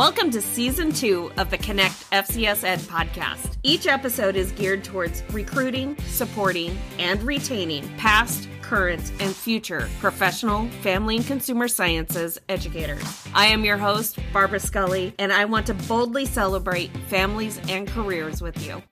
Welcome to season two of the Connect FCS Ed podcast. Each episode is geared towards recruiting, supporting, and retaining past, current, and future professional, family, and consumer sciences educators. I am your host, Barbara Scully, and I want to boldly celebrate families and careers with you.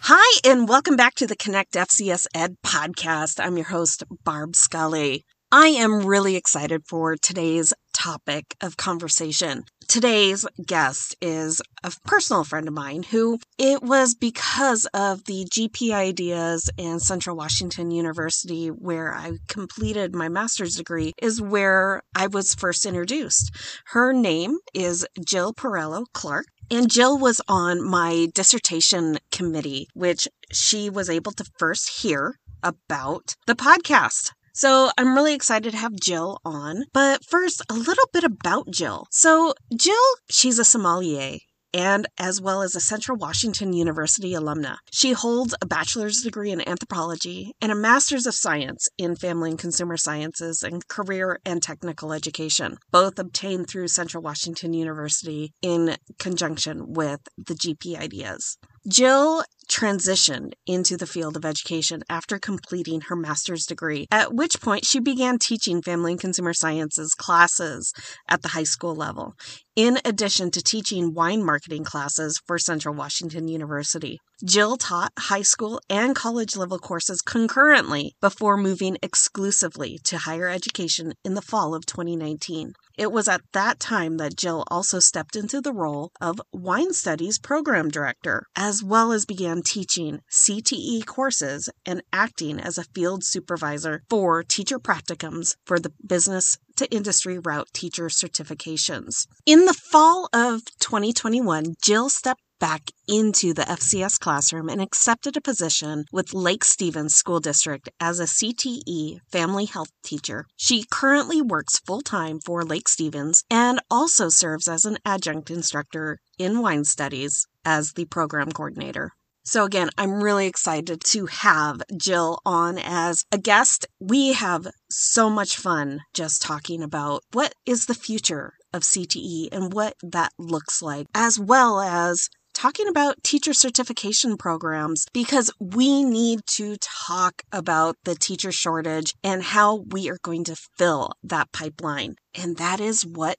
Hi, and welcome back to the Connect FCS Ed podcast. I'm your host, Barb Scully. I am really excited for today's topic of conversation. Today's guest is a personal friend of mine who it was because of the GP Ideas in Central Washington University, where I completed my master's degree, is where I was first introduced. Her name is Jill Perello Clark. And Jill was on my dissertation committee, which she was able to first hear about the podcast. So I'm really excited to have Jill on. But first, a little bit about Jill. So, Jill, she's a sommelier and as well as a Central Washington University alumna. She holds a bachelor's degree in anthropology and a master's of science in family and consumer sciences and career and technical education, both obtained through Central Washington University in conjunction with the GP Ideas. Jill transitioned into the field of education after completing her master's degree, at which point she began teaching family and consumer sciences classes at the high school level, in addition to teaching wine marketing classes for Central Washington University. Jill taught high school and college level courses concurrently before moving exclusively to higher education in the fall of 2019. It was at that time that Jill also stepped into the role of Wine Studies Program Director, as well as began teaching CTE courses and acting as a field supervisor for teacher practicums for the business to industry route teacher certifications. In the fall of 2021, Jill stepped back into the FCS classroom and accepted a position with Lake Stevens School District as a CTE family health teacher. She currently works full time for Lake Stevens and also serves as an adjunct instructor in wine studies as the program coordinator. So, again, I'm really excited to have Jill on as a guest. We have so much fun just talking about what is the future of CTE and what that looks like, as well as talking about teacher certification programs because we need to talk about the teacher shortage and how we are going to fill that pipeline. And that is what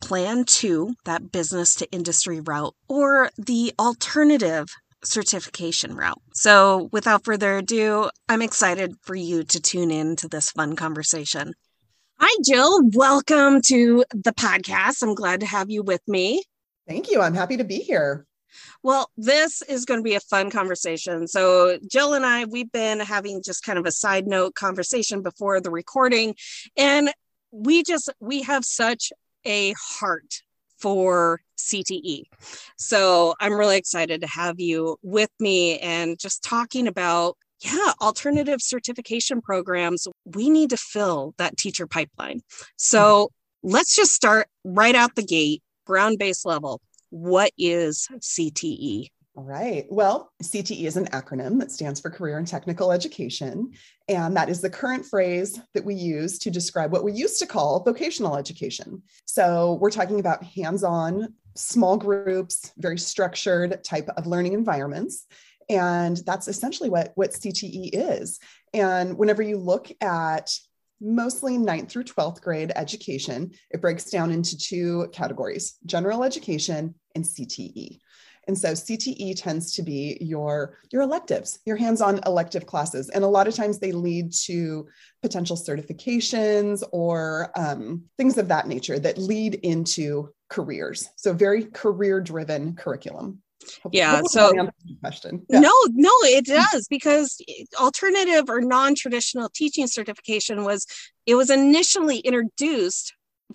Plan 2, that business to industry route, or the alternative certification route. So, without further ado, I'm excited for you to tune in to this fun conversation. Hi, Jill. Welcome to the podcast. I'm glad to have you with me. Thank you. I'm happy to be here. Well, this is going to be a fun conversation. So, Jill and I, we've been having just kind of a side note conversation before the recording, and we just we have such a heart for CTE. So, I'm really excited to have you with me and just talking about yeah, alternative certification programs. We need to fill that teacher pipeline. So, let's just start right out the gate, ground base level what is CTE? All right. Well, CTE is an acronym that stands for Career and Technical Education. And that is the current phrase that we use to describe what we used to call vocational education. So we're talking about hands on, small groups, very structured type of learning environments. And that's essentially what, what CTE is. And whenever you look at mostly ninth through 12th grade education, it breaks down into two categories general education and CTE. And so CTE tends to be your, your electives, your hands-on elective classes. And a lot of times they lead to potential certifications or um, things of that nature that lead into careers. So very career-driven curriculum yeah so question yeah. no no it does because alternative or non-traditional teaching certification was it was initially introduced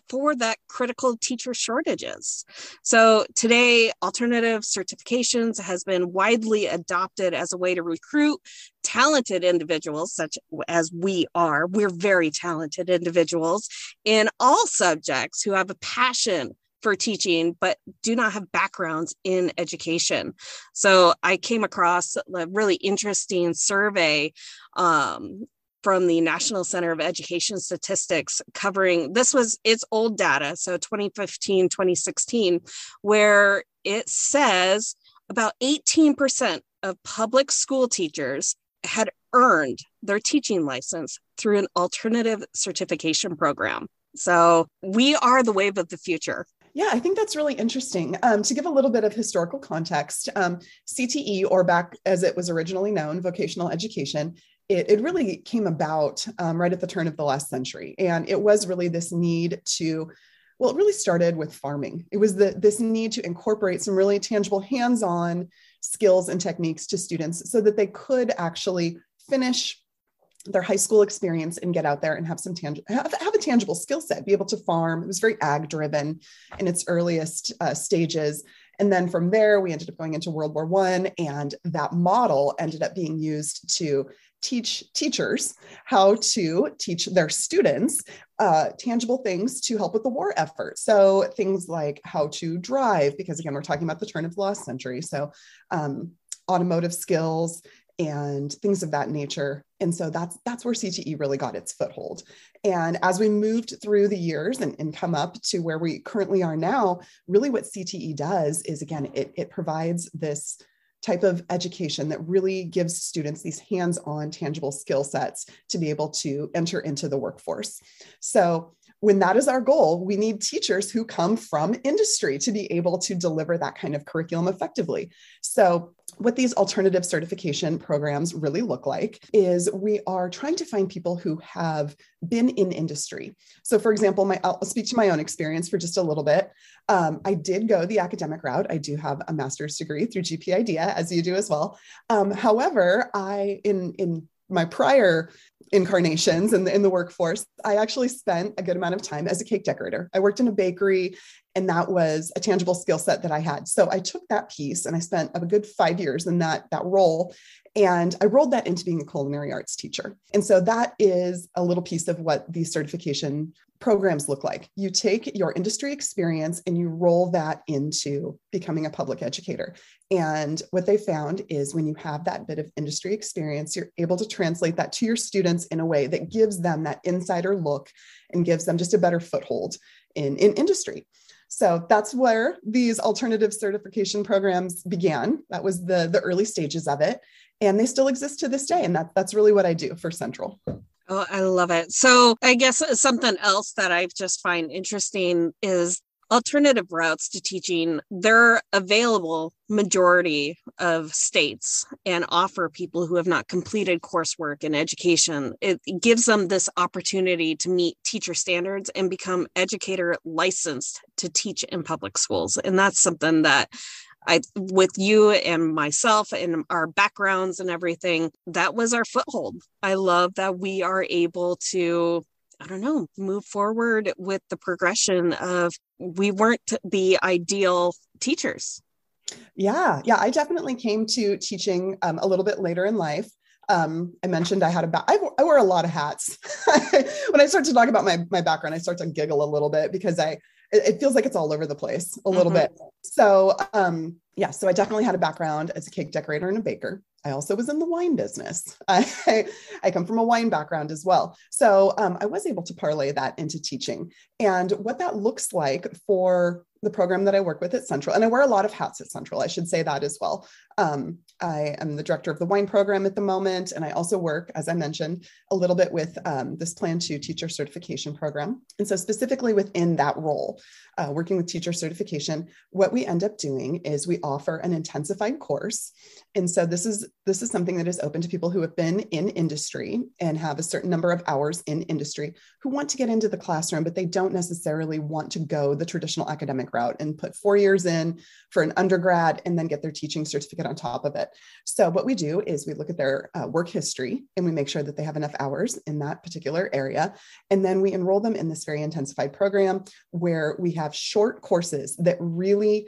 for that critical teacher shortages. So today, alternative certifications has been widely adopted as a way to recruit talented individuals, such as we are. We're very talented individuals in all subjects who have a passion for teaching, but do not have backgrounds in education. So I came across a really interesting survey um, from the National Center of Education Statistics covering this was its old data, so 2015, 2016, where it says about 18% of public school teachers had earned their teaching license through an alternative certification program. So we are the wave of the future. Yeah, I think that's really interesting. Um, to give a little bit of historical context, um, CTE, or back as it was originally known, vocational education, it, it really came about um, right at the turn of the last century. And it was really this need to, well, it really started with farming. It was the, this need to incorporate some really tangible hands on skills and techniques to students so that they could actually finish their high school experience and get out there and have some tangible have, have, a tangible skill set be able to farm it was very ag driven in its earliest uh, stages and then from there we ended up going into world war one and that model ended up being used to teach teachers how to teach their students uh, tangible things to help with the war effort. So things like how to drive, because again, we're talking about the turn of the last century. So um, automotive skills and things of that nature. And so that's that's where CTE really got its foothold. And as we moved through the years and, and come up to where we currently are now, really what CTE does is again, it, it provides this type of education that really gives students these hands on tangible skill sets to be able to enter into the workforce. So, when that is our goal, we need teachers who come from industry to be able to deliver that kind of curriculum effectively. So, what these alternative certification programs really look like is we are trying to find people who have been in industry. So, for example, my I'll speak to my own experience for just a little bit. Um, I did go the academic route. I do have a master's degree through GP Idea, as you do as well. Um, however, I in in my prior incarnations in the, in the workforce, I actually spent a good amount of time as a cake decorator. I worked in a bakery, and that was a tangible skill set that I had. So I took that piece and I spent a good five years in that, that role. And I rolled that into being a culinary arts teacher. And so that is a little piece of what the certification programs look like. You take your industry experience and you roll that into becoming a public educator. And what they found is when you have that bit of industry experience, you're able to translate that to your students in a way that gives them that insider look and gives them just a better foothold in, in industry. So that's where these alternative certification programs began. That was the, the early stages of it. And they still exist to this day. And that, that's really what I do for Central. Oh, I love it. So I guess uh, something else that I just find interesting is alternative routes to teaching. They're available majority of states and offer people who have not completed coursework in education. It gives them this opportunity to meet teacher standards and become educator licensed to teach in public schools. And that's something that I with you and myself and our backgrounds and everything, that was our foothold. I love that we are able to I don't know, move forward with the progression of we weren't the ideal teachers. Yeah, yeah, I definitely came to teaching um, a little bit later in life. Um, I mentioned I had a ba- I, I wear a lot of hats. when I start to talk about my my background, I start to giggle a little bit because I it, it feels like it's all over the place a little mm-hmm. bit. So um, yeah, so I definitely had a background as a cake decorator and a baker. I also was in the wine business. I, I come from a wine background as well. So um, I was able to parlay that into teaching. And what that looks like for the program that I work with at Central, and I wear a lot of hats at Central, I should say that as well. Um, I am the director of the wine program at the moment, and I also work, as I mentioned, a little bit with um, this Plan 2 Teacher Certification Program. And so, specifically within that role, uh, working with teacher certification, what we end up doing is we offer an intensified course. And so, this is this is something that is open to people who have been in industry and have a certain number of hours in industry who want to get into the classroom, but they don't necessarily want to go the traditional academic route and put four years in for an undergrad and then get their teaching certificate on top of it. So, what we do is we look at their uh, work history and we make sure that they have enough hours in that particular area. And then we enroll them in this very intensified program where we have short courses that really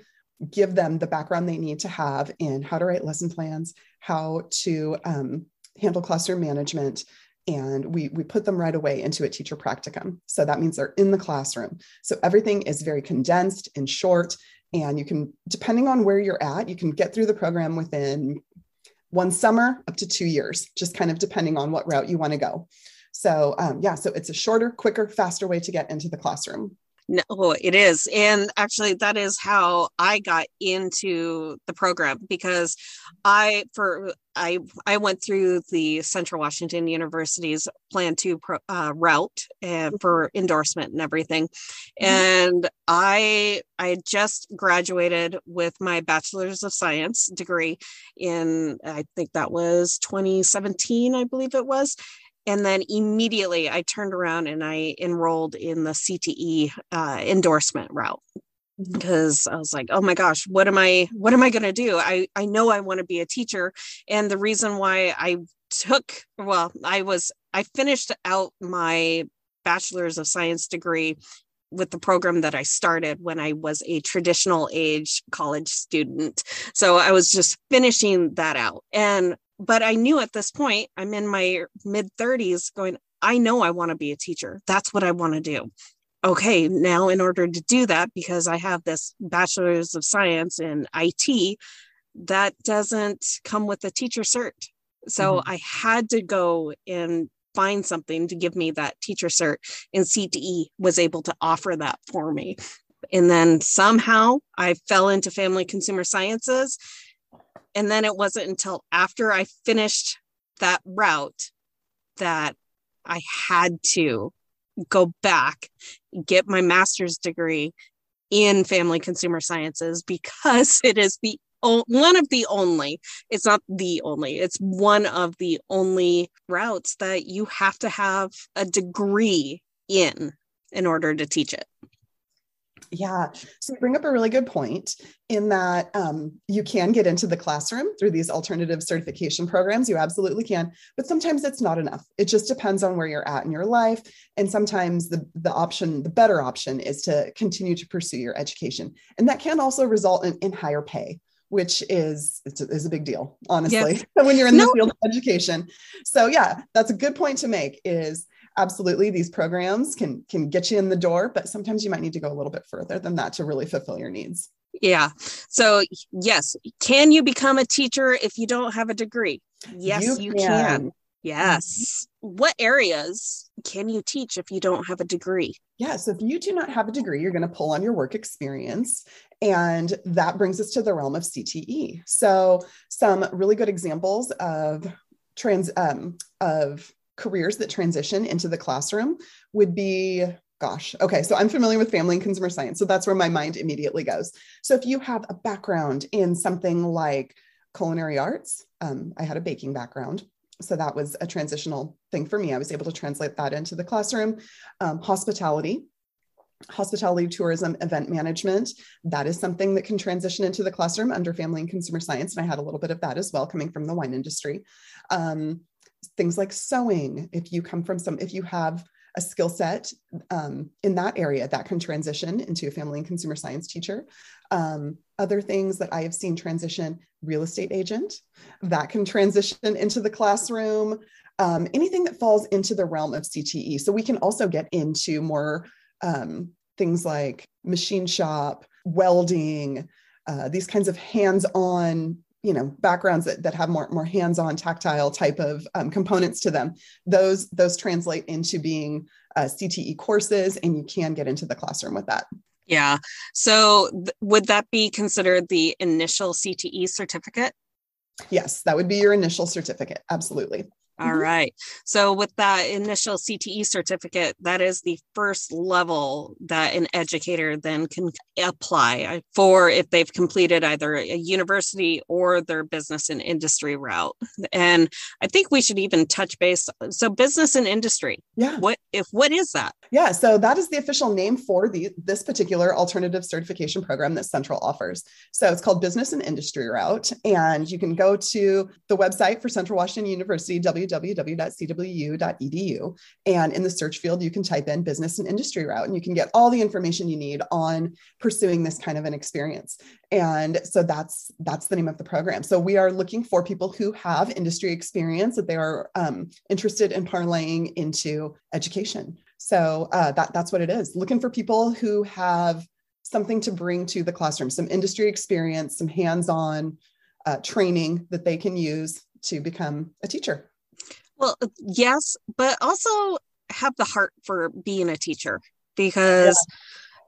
give them the background they need to have in how to write lesson plans, how to um, handle classroom management, and we, we put them right away into a teacher practicum. So that means they're in the classroom. So everything is very condensed and short. And you can, depending on where you're at, you can get through the program within one summer up to two years, just kind of depending on what route you want to go. So, um, yeah, so it's a shorter, quicker, faster way to get into the classroom. No, it is. And actually that is how I got into the program because I for I I went through the Central Washington University's plan 2 pro, uh, route uh, for endorsement and everything. Mm-hmm. And I I just graduated with my bachelor's of science degree in I think that was 2017 I believe it was and then immediately I turned around and I enrolled in the CTE uh, endorsement route because. I was like, oh my gosh, what am I what am I going to do? I I know I want to be a teacher and the reason why I took well, I was I finished out my bachelor's of science degree with the program that I started when I was a traditional age college student. So I was just finishing that out. And but I knew at this point, I'm in my mid 30s going, I know I want to be a teacher. That's what I want to do. Okay, now in order to do that, because I have this bachelor's of science in IT, that doesn't come with a teacher cert. So mm-hmm. I had to go and find something to give me that teacher cert, and CTE was able to offer that for me. And then somehow I fell into family consumer sciences and then it wasn't until after I finished that route that I had to go back, get my master's degree in family consumer sciences because it is the one of the only it's not the only it's one of the only routes that you have to have a degree in in order to teach it yeah. So you bring up a really good point in that um, you can get into the classroom through these alternative certification programs. You absolutely can, but sometimes it's not enough. It just depends on where you're at in your life. And sometimes the, the option, the better option is to continue to pursue your education. And that can also result in, in higher pay which is is a big deal honestly yes. when you're in the no. field of education so yeah that's a good point to make is absolutely these programs can can get you in the door but sometimes you might need to go a little bit further than that to really fulfill your needs. Yeah. So yes can you become a teacher if you don't have a degree? Yes you, you can. can. yes. What areas can you teach if you don't have a degree? Yeah so if you do not have a degree you're going to pull on your work experience and that brings us to the realm of cte so some really good examples of trans um, of careers that transition into the classroom would be gosh okay so i'm familiar with family and consumer science so that's where my mind immediately goes. So if you have a background in something like culinary arts um, i had a baking background so that was a transitional thing for me. I was able to translate that into the classroom. Um, hospitality hospitality tourism event management that is something that can transition into the classroom under family and consumer science and i had a little bit of that as well coming from the wine industry. Um, things like sewing if you come from some if you have a skill set um, in that area that can transition into a family and consumer science teacher. Um, other things that i have seen transition real estate agent that can transition into the classroom um, anything that falls into the realm of cte so we can also get into more um, things like machine shop welding uh, these kinds of hands-on you know backgrounds that, that have more more hands-on tactile type of um, components to them those those translate into being uh, cte courses and you can get into the classroom with that. Yeah. So th- would that be considered the initial cte certificate? Yes that would be your initial certificate. Absolutely all mm-hmm. right. So, with that initial CTE certificate, that is the first level that an educator then can apply for if they've completed either a university or their business and industry route. And I think we should even touch base. So, business and industry. Yeah. What if what is that? Yeah. So that is the official name for the this particular alternative certification program that Central offers. So it's called Business and Industry Route, and you can go to the website for Central Washington University www.cwu.edu. And in the search field, you can type in business and industry route, and you can get all the information you need on pursuing this kind of an experience. And so that's that's the name of the program. So we are looking for people who have industry experience that they are um, interested in parlaying into education. So uh, that that's what it is. Looking for people who have something to bring to the classroom, some industry experience, some hands-on uh, training that they can use to become a teacher. Well, yes, but also have the heart for being a teacher because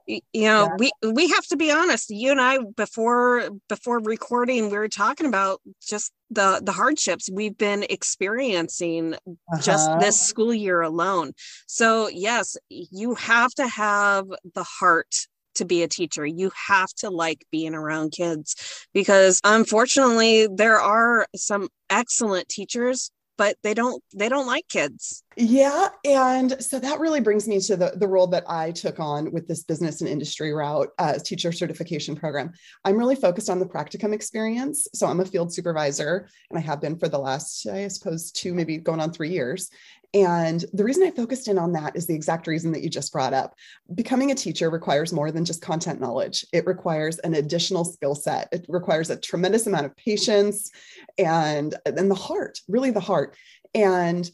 yeah. you know yeah. we we have to be honest you and i before before recording we were talking about just the the hardships we've been experiencing uh-huh. just this school year alone so yes you have to have the heart to be a teacher. You have to like being around kids because unfortunately there are some excellent teachers but they don't they don't like kids. Yeah and so that really brings me to the, the role that i took on with this business and industry route uh, teacher certification program. I'm really focused on the practicum experience. So i'm a field supervisor and i have been for the last i suppose two maybe going on three years and the reason I focused in on that is the exact reason that you just brought up. Becoming a teacher requires more than just content knowledge, it requires an additional skill set. It requires a tremendous amount of patience and, and the heart, really the heart. And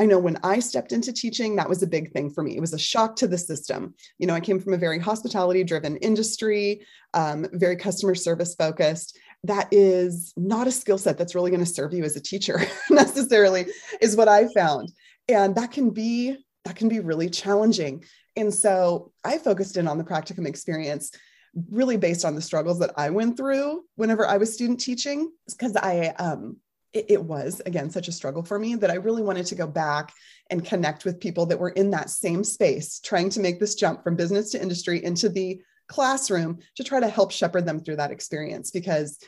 I know when I stepped into teaching, that was a big thing for me. It was a shock to the system. You know, I came from a very hospitality driven industry, um, very customer service focused that is not a skill set that's really going to serve you as a teacher necessarily is what i found. And that can be that can be really challenging. And so i focused in on the practicum experience really based on the struggles that i went through whenever i was student teaching because i um it, it was again such a struggle for me that i really wanted to go back and connect with people that were in that same space trying to make this jump from business to industry into the classroom to try to help shepherd them through that experience because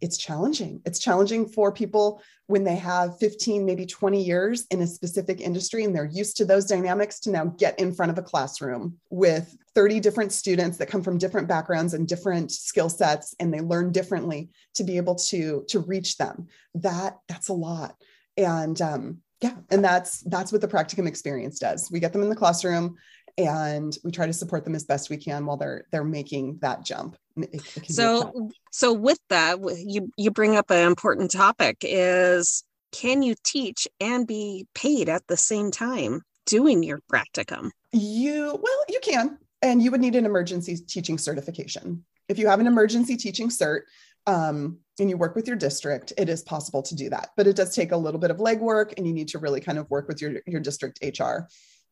it's challenging. It's challenging for people when they have 15, maybe 20 years in a specific industry and they're used to those dynamics to now get in front of a classroom with 30 different students that come from different backgrounds and different skill sets and they learn differently to be able to to reach them. That that's a lot. And um yeah, and that's that's what the practicum experience does. We get them in the classroom and we try to support them as best we can while they're they're making that jump. So so with that you you bring up an important topic is can you teach and be paid at the same time doing your practicum? You well you can and you would need an emergency teaching certification. If you have an emergency teaching cert um, and you work with your district, it is possible to do that. But it does take a little bit of legwork, and you need to really kind of work with your, your district HR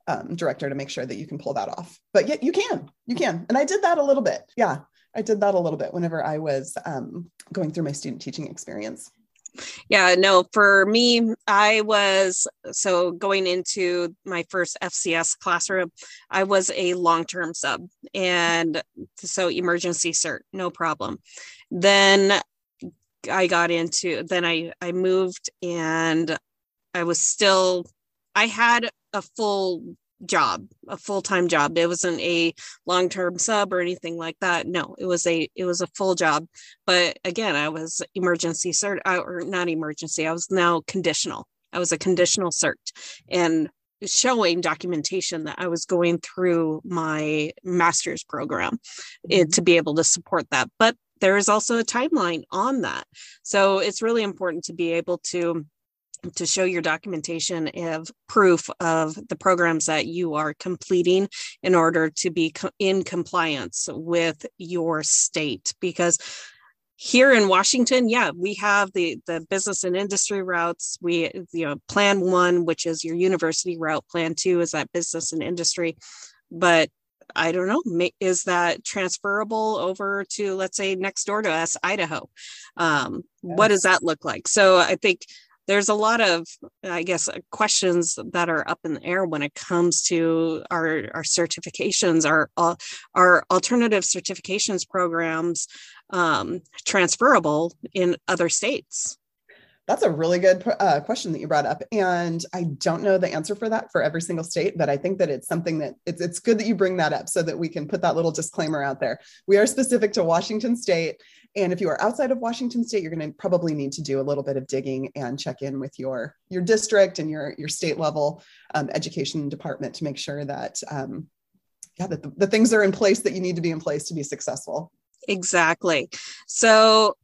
um, director to make sure that you can pull that off. But yet you can, you can. And I did that a little bit. Yeah, I did that a little bit whenever I was um, going through my student teaching experience. Yeah, no, for me, I was so going into my first FCS classroom, I was a long term sub. And so emergency cert, no problem. Then I got into, then I, I moved and I was still, I had a full job a full-time job. It wasn't a long-term sub or anything like that. No it was a it was a full job. But again i was emergency cert uh, or not emergency i was now conditional. I was a conditional cert and showing documentation that i was going through my master's program eh, mm-hmm. to be able to support that. But there is also a timeline on that. So it's really important to be able to to show your documentation of proof of the programs that you are completing in order to be co- in compliance with your state because here in Washington, yeah, we have the the business and industry routes. We you know plan one, which is your university route. Plan two is that business and industry, but I don't know, is that transferable over to let's say next door to us, Idaho? Um. What does that look like? So I think there's a lot of i guess questions that are up in the air when it comes to our our certifications our our alternative certifications programs um, transferable in other states that's a really good uh, question that you brought up, and I don't know the answer for that for every single state, but I think that it's something that it's it's good that you bring that up so that we can put that little disclaimer out there. We are specific to Washington State, and if you are outside of Washington State, you're going to probably need to do a little bit of digging and check in with your your district and your your state level um, education department to make sure that um, yeah that the, the things are in place that you need to be in place to be successful. Exactly. So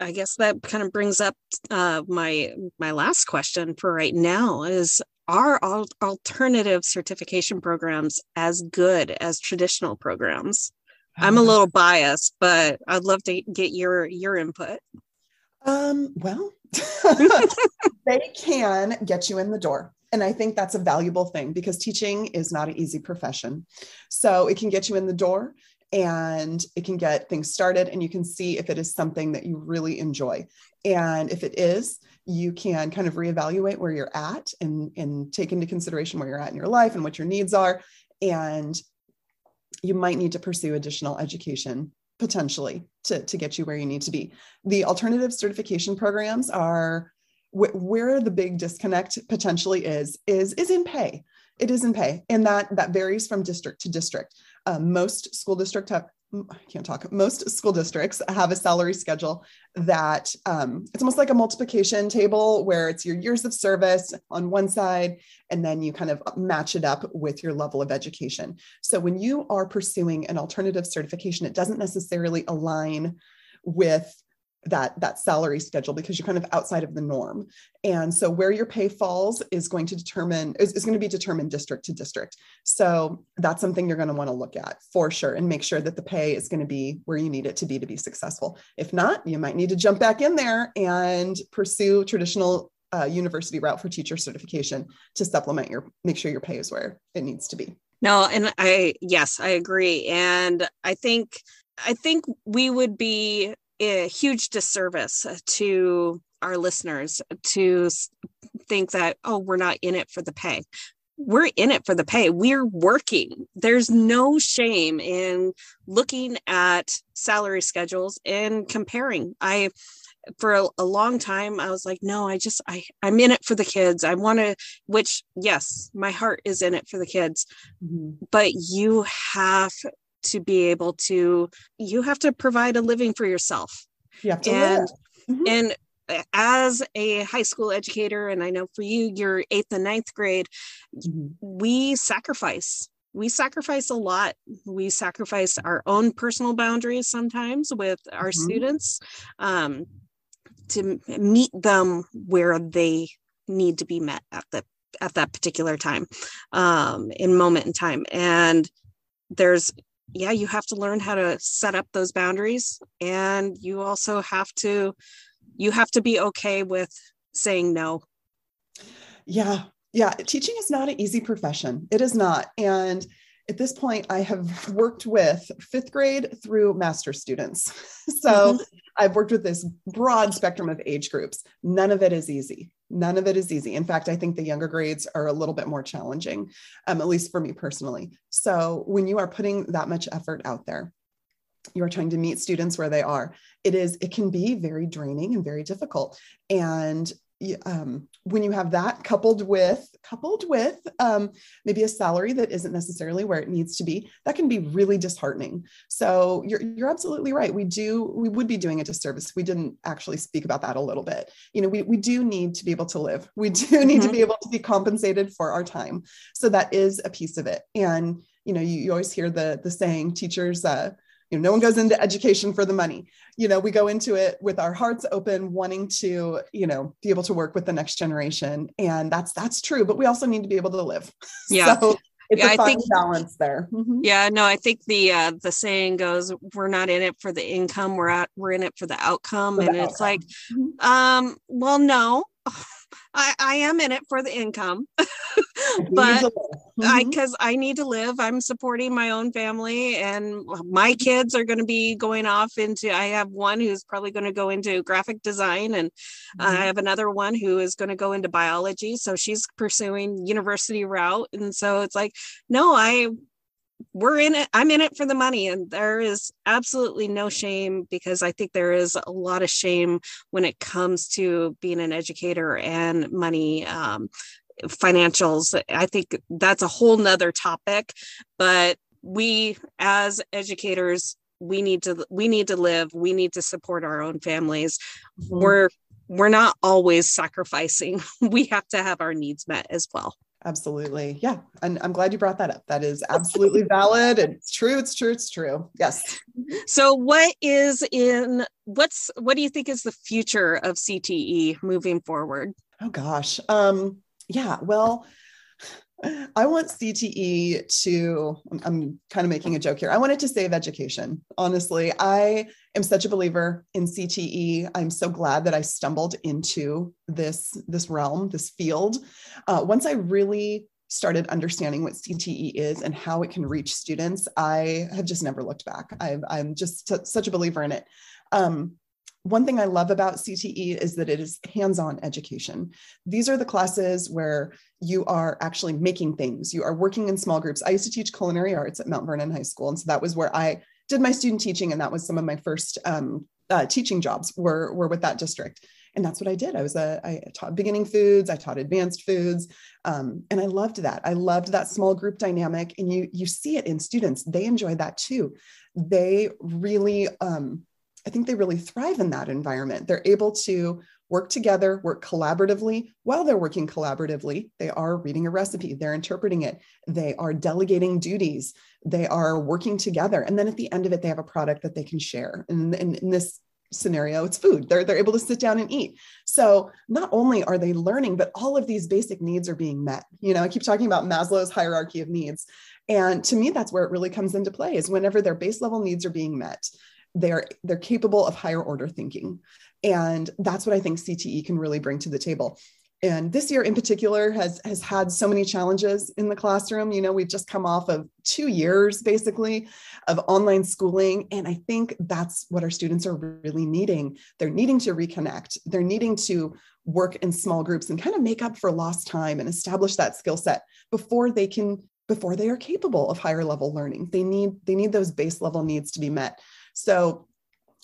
I guess that kind of brings up uh, my my last question for right now is are alternative certification programs as good as traditional programs? I'm a uh-huh. little biased, but I'd love to get your your input. Um, well, they can get you in the door. And I think that's a valuable thing because teaching is not an easy profession. So it can get you in the door and it can get things started and you can see if it is something that you really enjoy. And if it is, you can kind of reevaluate where you're at and, and take into consideration where you're at in your life and what your needs are. And you might need to pursue additional education potentially to, to get you where you need to be. The alternative certification programs are wh- where the big disconnect potentially is, is, is in pay. It is in pay, and that that varies from district to district. Um, most school district have I can't talk. Most school districts have a salary schedule that um, it's almost like a multiplication table where it's your years of service on one side, and then you kind of match it up with your level of education. So when you are pursuing an alternative certification, it doesn't necessarily align with that that salary schedule because you're kind of outside of the norm. And so where your pay falls is going to determine is, is going to be determined district to district. So that's something you're going to want to look at for sure and make sure that the pay is going to be where you need it to be to be successful. If not you might need to jump back in there and pursue traditional uh, university route for teacher certification to supplement your make sure your pay is where it needs to be. No and i yes i agree. And i think I think we would be a huge disservice to our listeners to think that oh we're not in it for the pay. We're in it for the pay. We're working. There's no shame in looking at salary schedules and comparing. I for a, a, long time i was like no i just i i'm in it for the kids. I want to which yes my heart is in it for the kids. Mm-hmm. but you have to be able to you have to provide a living for yourself you and mm-hmm. and as a high school educator and i know for you you're eighth and ninth grade mm-hmm. we sacrifice we sacrifice a lot we sacrifice our own personal boundaries sometimes with our mm-hmm. students um, to meet them where they need to be met at the at that particular time um, in moment in time and there's yeah, you have to learn how to set up those boundaries and you also have to you have to be okay with saying no. Yeah. Yeah, teaching is not an easy profession. It is not. And at this point, I have worked with fifth grade through master students. so mm-hmm. I've worked with this broad spectrum of age groups. None of it is easy. None of it is easy. In fact, I think the younger grades are a little bit more challenging, um, at least for me personally. So when you are putting that much effort out there, you are trying to meet students where they are it is it can be very draining and very difficult and um, when you have that coupled with coupled with um, maybe a salary that isn't necessarily where it needs to be that can be really disheartening. So you're, you're absolutely right. We do we would be doing a disservice we didn't actually speak about that a little bit. You know we, we do need to be able to live. We do need mm-hmm. to be able to be compensated for our time. So that is a piece of it. And you know you, you always hear the the saying teachers uh, you know, no one goes into education for the money. You know, we go into it with our hearts open, wanting to, you know, be able to work with the next generation. And that's that's true, but we also need to be able to live. Yeah. so it's yeah, a fine think, balance there. Mm-hmm. Yeah, no, I think the uh the saying goes, we're not in it for the income, we're at we're in it for the outcome. For and the it's like, mm-hmm. um, well, no. I, I am in it for the income, but mm-hmm. I because I need to live. I'm supporting my own family, and my kids are going to be going off into. I have one who's probably going to go into graphic design, and mm-hmm. I have another one who is going to go into biology. So she's pursuing university route, and so it's like, no, I we're in it i'm in it for the money and there is absolutely no shame because i think there is a lot of shame when it comes to being an educator and money um, financials. I think that's a whole nother topic but we as educators we need to we need to live we need to support our own families. Mm-hmm. we're we're not always sacrificing. We have to have our needs met as well Absolutely. Yeah. And I'm glad you brought that up. That is absolutely valid. It's true. It's true. It's true. Yes. So what is in what's what do you think is the future of CTE moving forward? Oh gosh. Um yeah, well, I want CTE to, I'm kind of making a joke here. I want it to save education. Honestly, I am such a believer in CTE. I'm so glad that I stumbled into this, this realm, this field. Uh, once I really started understanding what CTE is and how it can reach students, I have just never looked back. i am just such a believer in it. Um, one thing I love about CTE is that it is hands on education. These are the classes where you are actually making things, you are working in small groups. I used to teach culinary arts at Mount Vernon High School. And so that was where I did my student teaching. And that was some of my first um, uh, teaching jobs were, were with that district. And that's what I did. I was a, I taught beginning foods, I taught advanced foods. Um, and I loved that. I loved that small group dynamic. And you, you see it in students. They enjoy that too. They really, um, I think they really thrive in that environment. They're able to work together, work collaboratively. While they're working collaboratively, they are reading a recipe, they're interpreting it, they are delegating duties, they are working together. And then at the end of it, they have a product that they can share. And, in this scenario, it's food. They're, they're able to sit down and eat. So not only are they learning, but all of these basic needs are being met. You know, I keep talking about Maslow's hierarchy of needs. And to me, that's where it really comes into play is whenever their base level needs are being met they're they're capable of higher order thinking. And that's what i think cte can really bring to the table. And this year in particular has has had so many challenges in the classroom. You know we've just come off of two years basically of online schooling. And i think that's what our students are really needing. They're needing to reconnect. They're needing to work in small groups and kind of make up for lost time and establish that skill set before they can before they are capable of higher level learning. They need they need those base level needs to be met so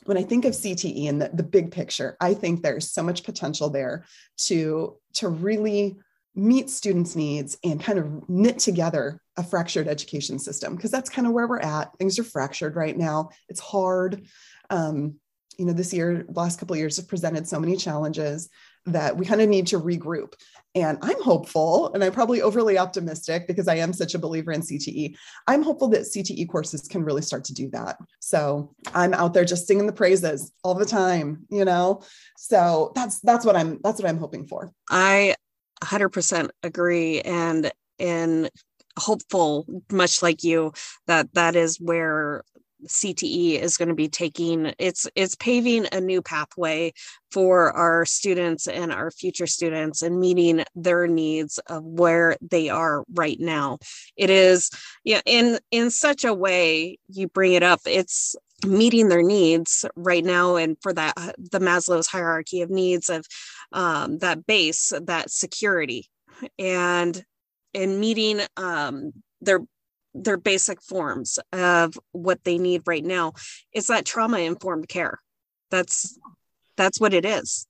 when I think of CTE and the, the big picture, I think there's so much potential there to, to really meet students' needs and kind of knit together a fractured education system because that's kind of where we're at. Things are fractured right now. It's hard. Um, you know, this year, last couple of years have presented so many challenges that we kind of need to regroup. And I'm hopeful, and I'm probably overly optimistic because I am such a believer in CTE. I'm hopeful that CTE courses can really start to do that. So I'm out there just singing the praises all the time, you know. So that's that's what I'm that's what I'm hoping for. I 100% agree and and hopeful much like you that that is where CTE is going to be taking it's it's paving a new pathway for our students and our future students and meeting their needs of where they are right now. It is yeah in in such a way you bring it up it's meeting their needs right now and for that the Maslow's hierarchy of needs of um, that base that security and and meeting um, their their basic forms of what they need right now. It's that trauma informed care. That's that's what it is.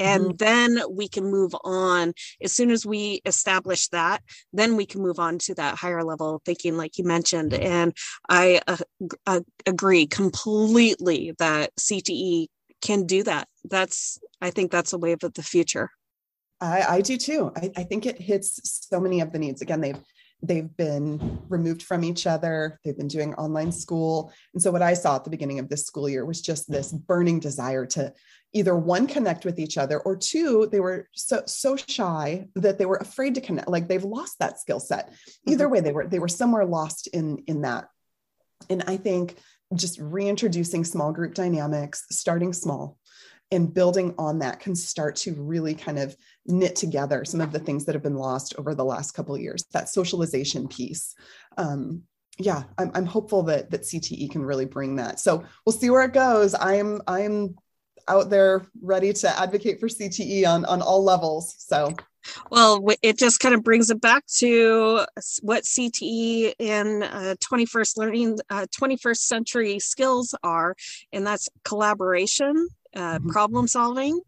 And mm-hmm. then we can move on. As soon as we establish that then we can move on to that higher level thinking like you mentioned. And i uh, uh, agree completely that cte can do that. That's i think that's a wave of the future. I, I do too. I, I, think it hits so many of the needs. Again, they've they've been removed from each other they've been doing online school. And so what i saw at the beginning of this school year was just this burning desire to either one connect with each other or two they were so so shy that they were afraid to connect like they've lost that skill set. Either mm-hmm. way they were they were somewhere lost in in that. And i think just reintroducing small group dynamics starting small and building on that can start to really kind of knit together some of the things that have been lost over the last couple of years that socialization piece um, yeah I'm, I'm hopeful that that cte can really bring that so we'll see where it goes i'm i'm out there ready to advocate for cte on on all levels so well it just kind of brings it back to what cte in uh, 21st learning uh, 21st century skills are and that's collaboration uh, mm-hmm. problem solving.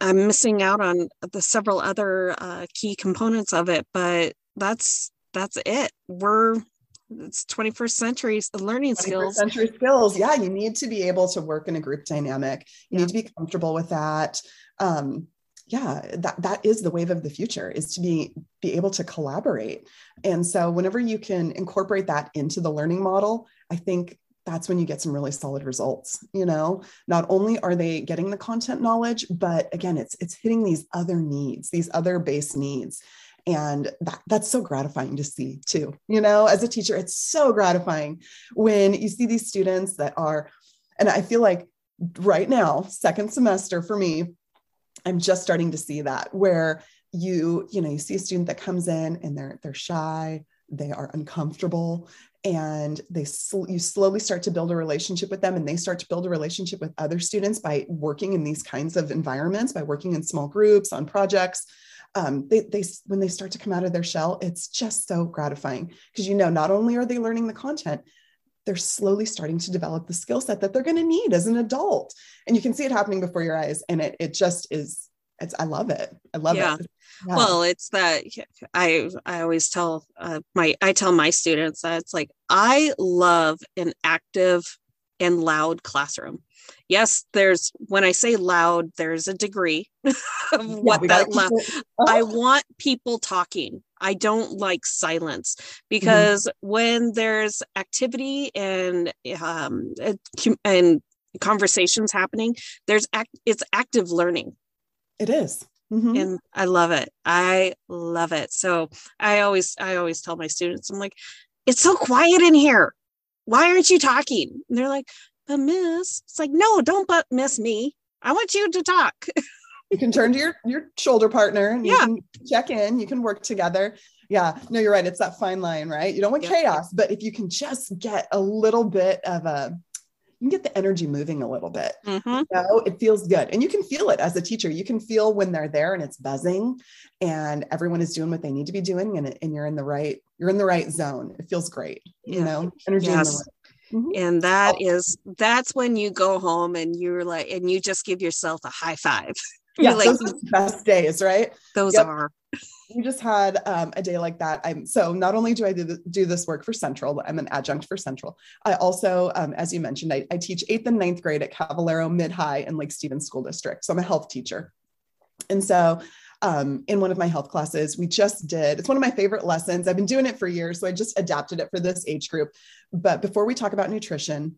I'm missing out on the several other uh, key components of it, but that's that's it. We're it's 21st century learning 21st skills. Century skills. Yeah, you need to be able to work in a group dynamic. You yeah. need to be comfortable with that. Um, yeah, that that is the wave of the future is to be be able to collaborate. And so whenever you can incorporate that into the learning model, I think that's when you get some really solid results you know not only are they getting the content knowledge but again it's it's hitting these other needs these other base needs And that, that's so gratifying to see too. You know, as a teacher, it's so gratifying when you see these students that are, and I feel like right now, second semester for me, I'm just starting to see that where you, you know, you see a student that comes in and they're they're shy, they are uncomfortable and they sl- you slowly start to build a relationship with them and they start to build a relationship with other students by working in these kinds of environments by working in small groups on projects. Um, they, they when they start to come out of their shell it's just so gratifying because you know not only are they learning the content they're slowly starting to develop the skill set that they're going to need as an adult. And you can see it happening before your eyes and it, it just is it's i love it i love yeah. it yeah. well it's that i i always tell uh, my i tell my students that it's like i love an active and loud classroom yes there's when i say loud there's a degree of yeah, what that loud oh. i want people talking i don't like silence mm-hmm. because mm-hmm. when there's activity and um and conversations happening there's act it's active learning it is. Mm-hmm. and i love it. I love it. So i always i always tell my students i'm like it's so quiet in here. Why aren't you talking? And they're like but miss it's like no don't but miss me. I want you to talk. You can turn to your your shoulder partner and yeah. you can check in. You can work together. Yeah. No you're right. It's that fine line right? You don't want chaos but if you can just get a little bit of a you can get the energy moving a little bit. Mm-hmm. You know, it feels good. And you can feel it as a teacher. You can feel when they're there and it's buzzing and everyone is doing what they need to be doing and, and you're in the right, you're in the right zone. It feels great. Yeah. You know, energy yes. Mm-hmm. And that oh. is that's when you go home and you're like, and you just give yourself a high five. yeah, like, those are the best days, right? Those yep. are we just had um, a day like that. I'm so not only do I do, do this work for Central, but I'm an adjunct for Central. I also, um, as you mentioned, I, I, teach eighth and ninth grade at Cavelero Mid High in Lake Stevens School District. So I'm a health teacher. And so um, in one of my health classes, we just did, it's one of my favorite lessons. I've been doing it for years. So I just adapted it for this age group. But before we talk about nutrition,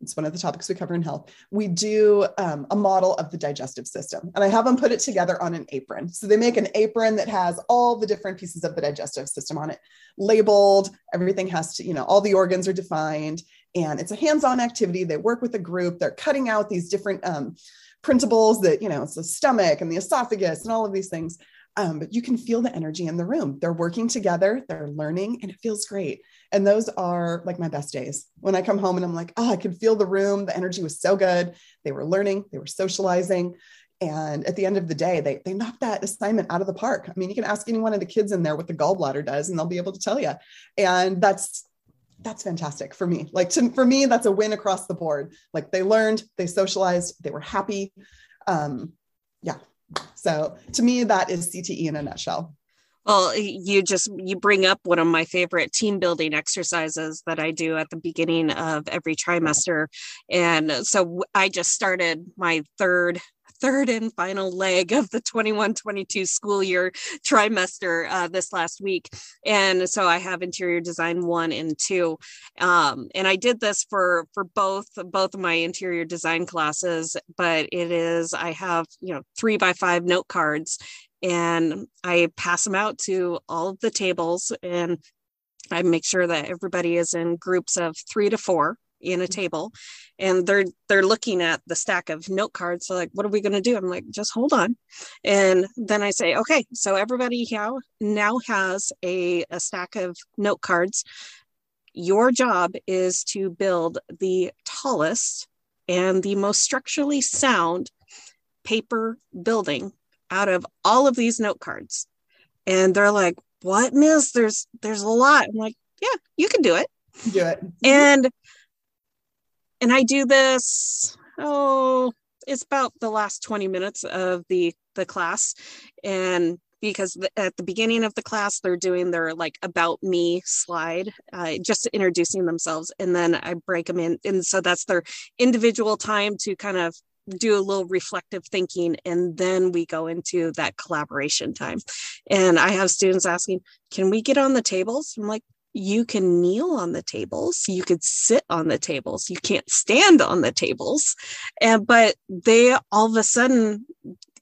it's one of the topics we cover in health. We do um, a model of the digestive system, and I have them put it together on an apron. So they make an apron that has all the different pieces of the digestive system on it, labeled. Everything has to, you know, all the organs are defined, and it's a hands-on activity. They work with a group. They're cutting out these different um, that, you know, it's the stomach and the esophagus and all of these things. Um, but you can feel the energy in the room. They're working together, they're learning, and it feels great. And those are like my best days when I come home and I'm like, oh, I can feel the room. The energy was so good. They were learning, they were socializing. And at the end of the day, they, they knocked that assignment out of the park. I mean, you can ask any one of the kids in there what the gallbladder does, and they'll be able to tell you. And that's that's fantastic for me. Like to, for me, that's a win across the board. Like they learned, they socialized, they were happy. Um, yeah, so to me, that is CTE in a nutshell. Well, you just you bring up one of my favorite team building exercises that I do at the beginning of every trimester. And so I just started my third third and final leg of the 21 22 school year trimester uh, this last week. And so I have interior design one and two. Um, and I did this for, for both, both of my interior design classes, but it is, I have, you know, three by five note cards and I pass them out to all of the tables and I make sure that everybody is in groups of three to four in a table and they're they're looking at the stack of note cards. So like what are we going to do? I'm like just hold on. And then i say okay so everybody now now has a, a stack of note cards. Your job is to build the tallest and the most structurally sound paper building out of all of these note cards. And they're like what miss there's there's a lot. I'm like yeah you can do it. Do it. And and I do this, oh, it's about the last 20 minutes of the the class. And because at the beginning of the class they're doing their like about me slide uh, just introducing themselves. And then i break them in and so that's their individual time to kind of do a little reflective thinking. And then we go into that collaboration time. And i have students asking can we get on the tables? I'm like you can kneel on the tables you could sit on the tables you can't stand on the tables and but they all of a sudden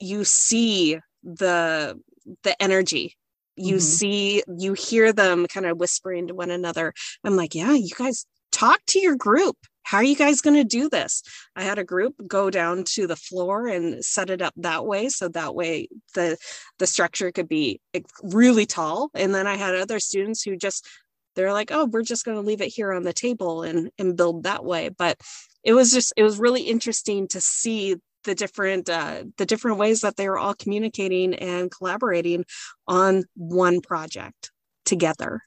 you see the the energy. You mm-hmm. see you hear them kind of whispering to one another. I'm like yeah you guys talk to your group. How are you guys going to do this? I had a group go down to the floor and set it up that way so that way the the structure could be really tall and then i had other students who just they're like oh we're just going to leave it here on the table and and build that way. But it was just it was really interesting to see the different uh, the different ways that they were all communicating and collaborating on one project together.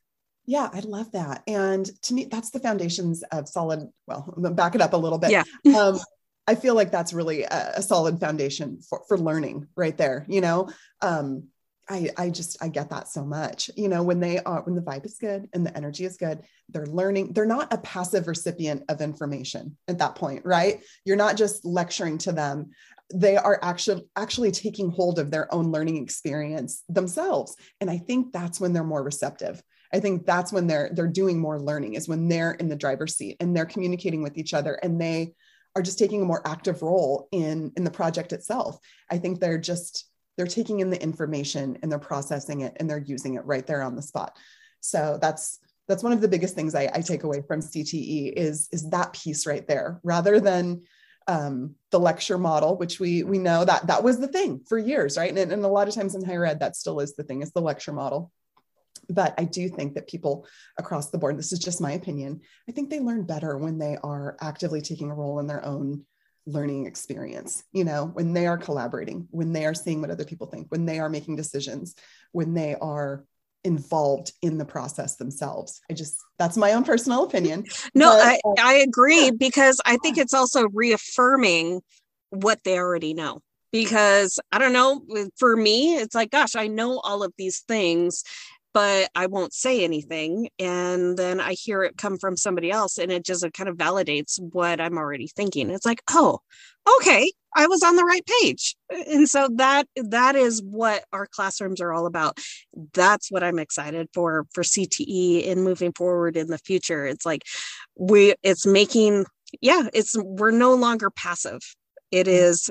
Yeah i love that. And to me that's the foundations of solid well back it up a little bit. Yeah. Um, i feel like that's really a, a, solid foundation for, for learning right there you know? Um, I, I just I get that so much. You know, when they are when the vibe is good and the energy is good, they're learning. They're not a passive recipient of information at that point, right? You're not just lecturing to them. They are actually actually taking hold of their own learning experience themselves. And I think that's when they're more receptive. I think that's when they're they're doing more learning is when they're in the driver's seat and they're communicating with each other and they are just taking a more active role in in the project itself. I think they're just they're taking in the information and they're processing it and they're using it right there on the spot. So that's that's one of the biggest things I, I take away from cte is is that piece right there. Rather than um, the lecture model which we we know that that was the thing for years right? And, and a lot of times in higher ed that still is the thing is the lecture model. But i do think that people across the board this is just my opinion i think they learn better when they are actively taking a role in their own learning experience you know when they are collaborating when they are seeing what other people think when they are making decisions when they are involved in the process themselves. I just that's my own personal opinion. No but, I, uh, I agree because i think it's also reaffirming what they already know. Because i don't know for me it's like gosh i know all of these things but I won't say anything. And then I hear it come from somebody else and it just kind of validates what I'm already thinking. It's like, oh, okay, I was on the right page. And so that that is what our classrooms are all about. That's what I'm excited for for CTE and moving forward in the future. It's like we it's making yeah, it's we're no longer passive. It mm. is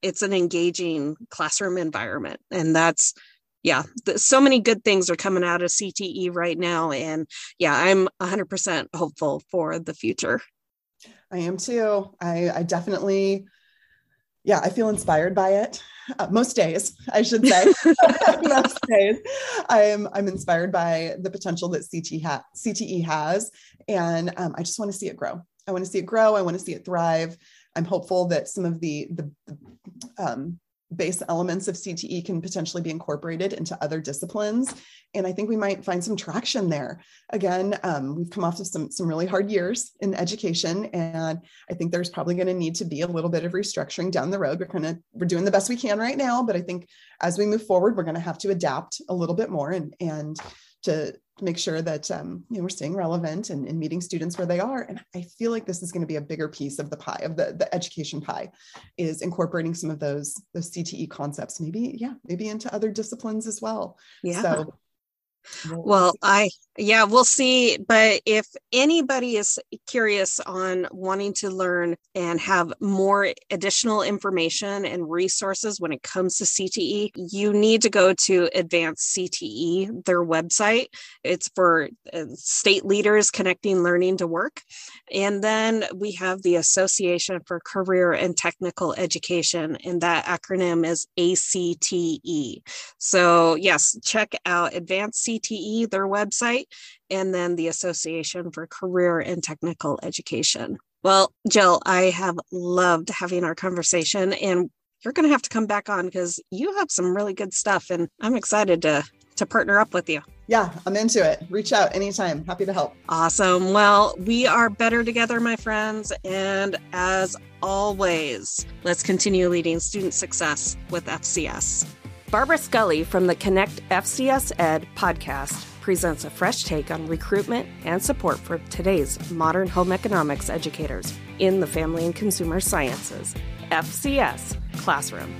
it's an engaging classroom environment and that's yeah, the, so many good things are coming out of CTE right now. And yeah, I'm 100% hopeful for the future. I am too. I, I definitely, yeah, I feel inspired by it. Uh, most days, I should say. most days, I'm I'm inspired by the potential that CTE, ha- CTE has, and um, I just want to see it grow. I want to see it grow. I want to see it thrive. I'm hopeful that some of the the, the um, base elements of CTE can potentially be incorporated into other disciplines. And I think we might find some traction there. Again, um, we've come off of some, some really hard years in education, and I think there's probably going to need to be a little bit of restructuring down the road. We're kind of we're doing the best we can right now, but I think as we move forward, we're going to have to adapt a little bit more and and to make sure that um, you know we're staying relevant and, and, meeting students where they are. And i feel like this is going to be a bigger piece of the pie of the, the education pie is incorporating some of those those cte concepts maybe yeah maybe into other disciplines as well. Yeah. So well, I, yeah, we'll see. But if anybody is curious on wanting to learn and have more additional information and resources when it comes to CTE, you need to go to Advanced CTE, their website. It's for uh, state leaders connecting learning to work. And then we have the Association for Career and Technical Education, and that acronym is ACTE. So, yes, check out Advanced CTE, their website, and then the Association for Career and Technical Education. Well, Jill, I have loved having our conversation, and you're going to have to come back on because you have some really good stuff, and I'm excited to to partner up with you. Yeah, I'm into it. Reach out anytime. Happy to help. Awesome. Well, we are better together, my friends. And as always, let's continue leading student success with FCS. Barbara Scully from the Connect FCS Ed podcast presents a fresh take on recruitment and support for today's modern home economics educators in the family and consumer sciences. FCS Classroom.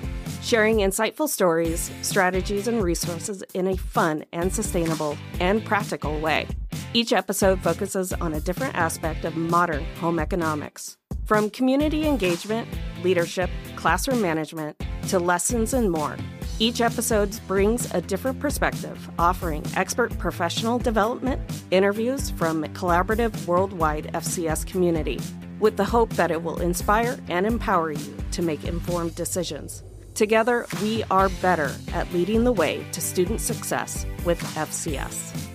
Sharing insightful stories, strategies, and resources in a fun and sustainable and practical way. Each episode focuses on a different aspect of modern home economics. From community engagement, leadership, classroom management, to lessons and more. Each episode brings a different perspective, offering expert professional development, interviews from a collaborative worldwide FCS community, with the hope that it will inspire and empower you to make informed decisions. Together, we are better at leading the way to student success with FCS.